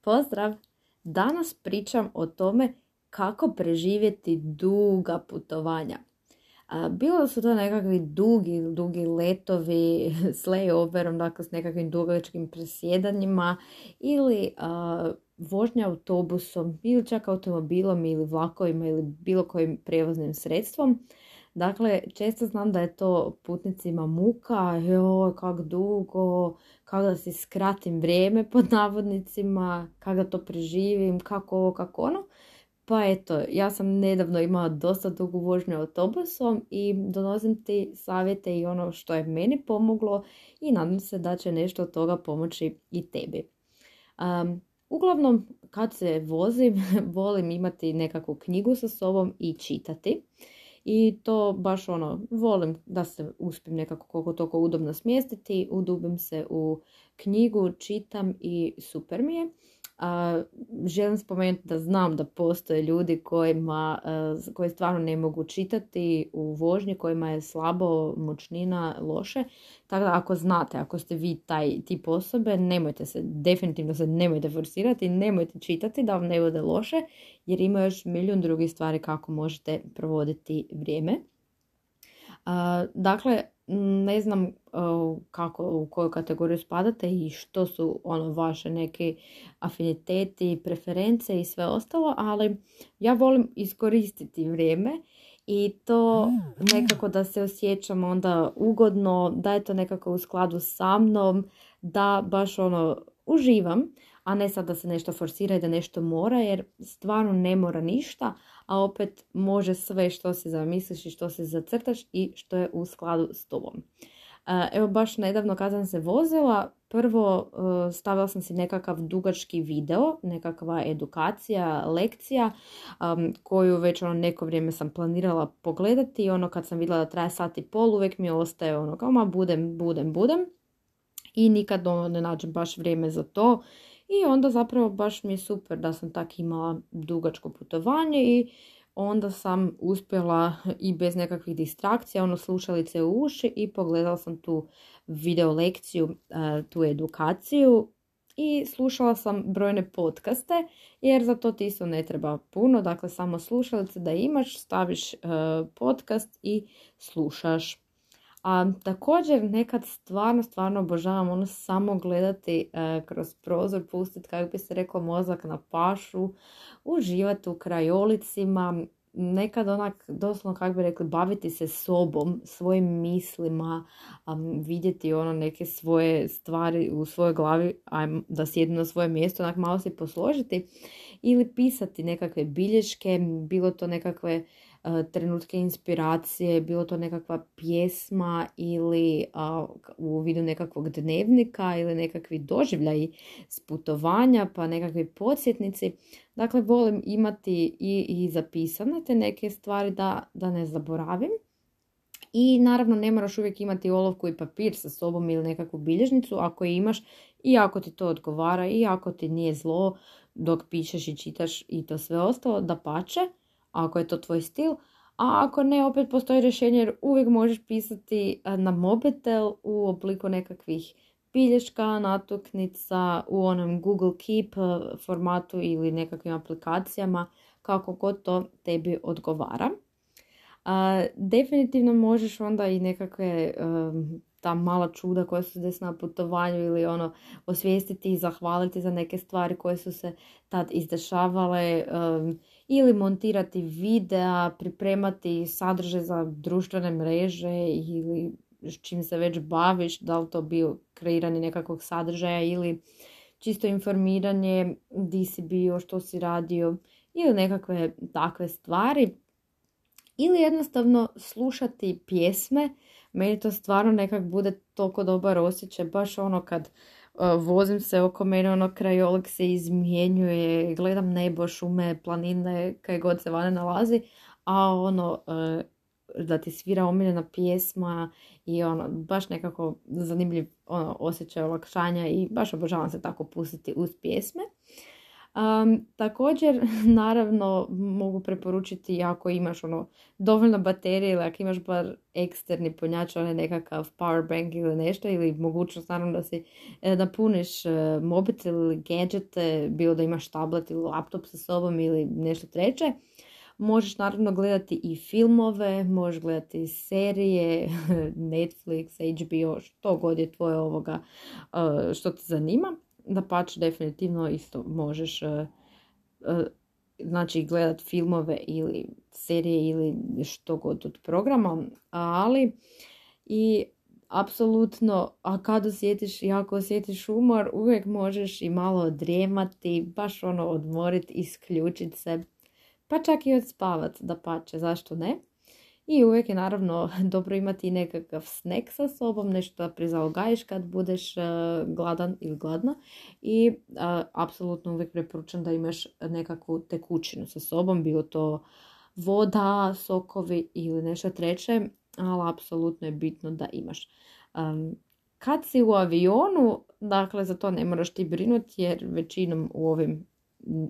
Pozdrav! Danas pričam o tome kako preživjeti duga putovanja. Bilo su to nekakvi dugi, dugi letovi s layoverom, dakle s nekakvim dugačkim presjedanjima ili vožnja autobusom ili čak automobilom ili vlakovima ili bilo kojim prijevoznim sredstvom. Dakle, često znam da je to putnicima muka, joj, kak dugo, kako da si skratim vrijeme pod navodnicima, kako da to preživim, kako ovo, kako ono. Pa eto, ja sam nedavno imala dosta dugu vožnju autobusom i donosim ti savjete i ono što je meni pomoglo i nadam se da će nešto od toga pomoći i tebi. Um, uglavnom, kad se vozim, volim imati nekakvu knjigu sa sobom i čitati. I to baš ono, volim da se uspijem nekako koliko toliko udobno smjestiti, udubim se u knjigu, čitam i super mi je. A, želim spomenuti da znam da postoje ljudi kojima, e, koji stvarno ne mogu čitati u vožnji, kojima je slabo, moćnina, loše. Tako da ako znate, ako ste vi taj tip osobe, nemojte se, definitivno se nemojte forsirati, nemojte čitati da vam ne bude loše, jer ima još milijun drugih stvari kako možete provoditi vrijeme. dakle, ne znam e, kako, u koju kategoriju spadate i što su ono vaše neke afiniteti, preference i sve ostalo, ali ja volim iskoristiti vrijeme i to mm. nekako da se osjećam onda ugodno, da je to nekako u skladu sa mnom, da baš ono uživam, a ne sad da se nešto forsira i da nešto mora, jer stvarno ne mora ništa, a opet može sve što se zamisliš i što se zacrtaš i što je u skladu s tobom. E, evo baš nedavno kad sam se vozila, prvo e, stavila sam si nekakav dugački video, nekakva edukacija, lekcija koju već ono neko vrijeme sam planirala pogledati i ono kad sam vidjela da traje sat i pol uvijek mi ostaje ono kao ma budem, budem, budem i nikad ono ne nađem baš vrijeme za to i onda zapravo baš mi je super da sam tak imala dugačko putovanje i onda sam uspjela i bez nekakvih distrakcija, ono slušalice u uši i pogledala sam tu video lekciju, e, tu edukaciju i slušala sam brojne podcaste jer za to ti isto ne treba puno, dakle samo slušalice da imaš, staviš e, podcast i slušaš. A također nekad stvarno, stvarno obožavam ono samo gledati e, kroz prozor, pustiti kako bi se reklo mozak na pašu, uživati u krajolicima, nekad onak doslovno kako bi rekli baviti se sobom, svojim mislima, vidjeti ono neke svoje stvari u svojoj glavi, da sjednu na svoje mjesto, onak malo se posložiti ili pisati nekakve bilješke, bilo to nekakve trenutke inspiracije, bilo to nekakva pjesma ili u vidu nekakvog dnevnika ili nekakvi doživljaji s putovanja pa nekakvi podsjetnici. Dakle, volim imati i, i zapisane te neke stvari da, da ne zaboravim. I naravno ne moraš uvijek imati olovku i papir sa sobom ili nekakvu bilježnicu ako je imaš i ako ti to odgovara i ako ti nije zlo dok pišeš i čitaš i to sve ostalo, da pače ako je to tvoj stil. A ako ne, opet postoji rješenje jer uvijek možeš pisati na mobitel u obliku nekakvih bilješka, natuknica, u onom Google Keep formatu ili nekakvim aplikacijama, kako god to tebi odgovara. definitivno možeš onda i nekakve ta mala čuda koja su se desila na putovanju ili ono osvijestiti i zahvaliti za neke stvari koje su se tad izdešavale ili montirati videa, pripremati sadržaj za društvene mreže ili s čim se već baviš, da li to bio kreiranje nekakvog sadržaja ili čisto informiranje di si bio, što si radio ili nekakve takve stvari. Ili jednostavno slušati pjesme, meni to stvarno nekak bude toliko dobar osjećaj, baš ono kad vozim se oko mene, ono krajolog se izmjenjuje, gledam nebo, šume, planine, kaj god se vane nalazi, a ono, e, da ti svira omiljena pjesma i ono, baš nekako zanimljiv ono, osjećaj olakšanja i baš obožavam se tako pustiti uz pjesme. Um, također, naravno, mogu preporučiti ako imaš ono dovoljno baterije ili ako imaš bar eksterni punjač, onaj nekakav power bank ili nešto, ili mogućnost naravno da si e, napuniš e, mobitel ili gadgete, bilo da imaš tablet ili laptop sa sobom ili nešto treće. Možeš naravno gledati i filmove, možeš gledati serije, Netflix, HBO, što god je tvoje ovoga, e, što te zanima da pač definitivno isto možeš uh, uh, znači gledat filmove ili serije ili što god od programa, ali i apsolutno, a kad osjetiš i ako osjetiš umor, uvijek možeš i malo odrijemati, baš ono odmoriti, isključiti se, pa čak i odspavat da pače, zašto ne? I uvijek je naravno dobro imati nekakav snack sa sobom, nešto da prizalogajiš kad budeš uh, gladan ili gladna. I uh, apsolutno uvijek preporučam da imaš nekakvu tekućinu sa sobom, bilo to voda, sokovi ili nešto treće, ali apsolutno je bitno da imaš. Kad si u avionu, dakle za to ne moraš ti brinuti jer većinom u ovim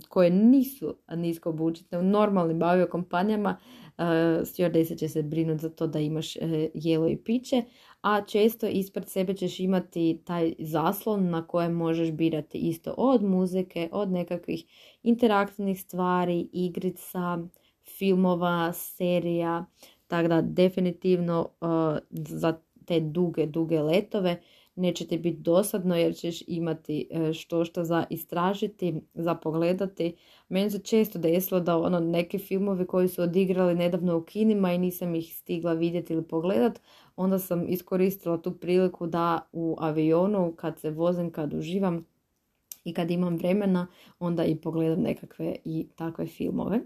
koje nisu nisko bučitne u normalnim aviokompanijama uh, stewardese će se brinuti za to da imaš uh, jelo i piće, a često ispred sebe ćeš imati taj zaslon na kojem možeš birati isto od muzike, od nekakvih interaktivnih stvari, igrica, filmova, serija, tako da definitivno uh, za te duge, duge letove neće ti biti dosadno jer ćeš imati e, što što za istražiti, za pogledati. Meni se često desilo da ono neki filmovi koji su odigrali nedavno u kinima i nisam ih stigla vidjeti ili pogledat, onda sam iskoristila tu priliku da u avionu kad se vozim, kad uživam i kad imam vremena, onda i pogledam nekakve i takve filmove.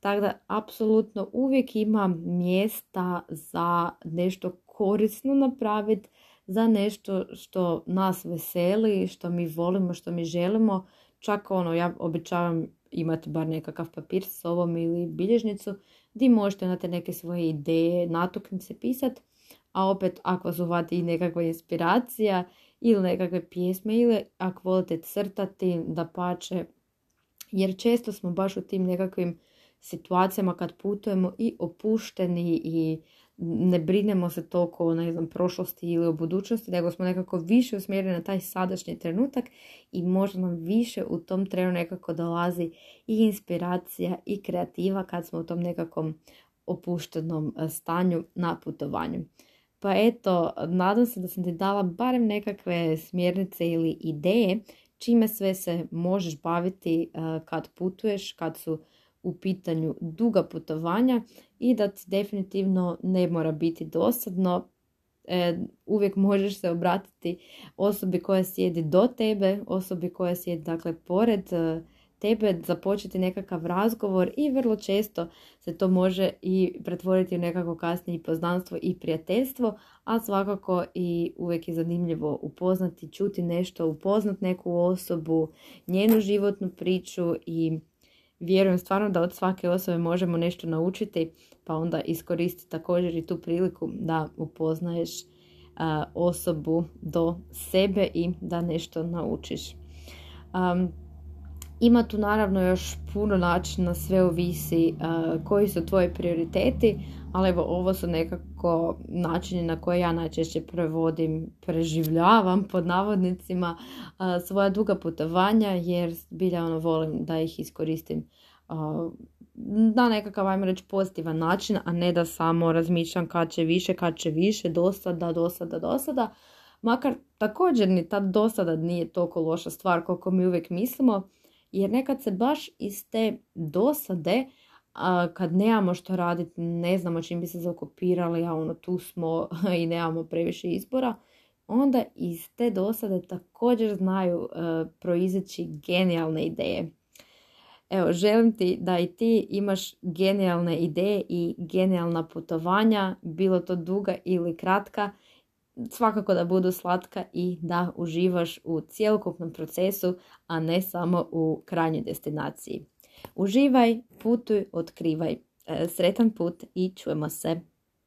Tako da, apsolutno uvijek ima mjesta za nešto korisno napraviti, za nešto što nas veseli, što mi volimo, što mi želimo. Čak ono, ja običavam imati bar nekakav papir s sobom ili bilježnicu gdje možete imati neke svoje ideje, natuknice pisati, a opet ako vas uvati i nekakva inspiracija ili nekakve pjesme ili ako volite crtati da pače, jer često smo baš u tim nekakvim situacijama kad putujemo i opušteni i ne brinemo se toliko o ne znam, prošlosti ili o budućnosti, nego smo nekako više usmjereni na taj sadašnji trenutak i možda nam više u tom trenu nekako dolazi i inspiracija i kreativa kad smo u tom nekakvom opuštenom e, stanju na putovanju. Pa eto, nadam se da sam ti dala barem nekakve smjernice ili ideje čime sve se možeš baviti e, kad putuješ, kad su u pitanju duga putovanja i da ti definitivno ne mora biti dosadno. E, uvijek možeš se obratiti osobi koja sjedi do tebe, osobi koja sjedi dakle pored e, tebe, započeti nekakav razgovor i vrlo često se to može i pretvoriti u nekako kasnije poznanstvo i prijateljstvo, a svakako i uvijek je zanimljivo upoznati, čuti nešto, upoznati neku osobu, njenu životnu priču i vjerujem stvarno da od svake osobe možemo nešto naučiti, pa onda iskoristi također i tu priliku da upoznaješ osobu do sebe i da nešto naučiš. Ima tu naravno još puno načina, sve ovisi koji su tvoji prioriteti, ali evo ovo su nekako načini na koje ja najčešće prevodim, preživljavam pod navodnicima svoja duga putovanja jer bilja ono volim da ih iskoristim na nekakav, ajmo reći, pozitivan način, a ne da samo razmišljam kad će više, kad će više, dosada, dosada, dosada. Makar također ni ta dosada nije toliko loša stvar koliko mi uvijek mislimo, jer nekad se baš iz te dosade kad nemamo što raditi, ne znamo čim bi se zakopirali, a ono tu smo i nemamo previše izbora, onda iz te dosade također znaju uh, proizići genijalne ideje. Evo, želim ti da i ti imaš genijalne ideje i genijalna putovanja, bilo to duga ili kratka, svakako da budu slatka i da uživaš u cjelokupnom procesu, a ne samo u krajnjoj destinaciji. Uživaj, putuj, otkrivaj. E, sretan put i čujemo se.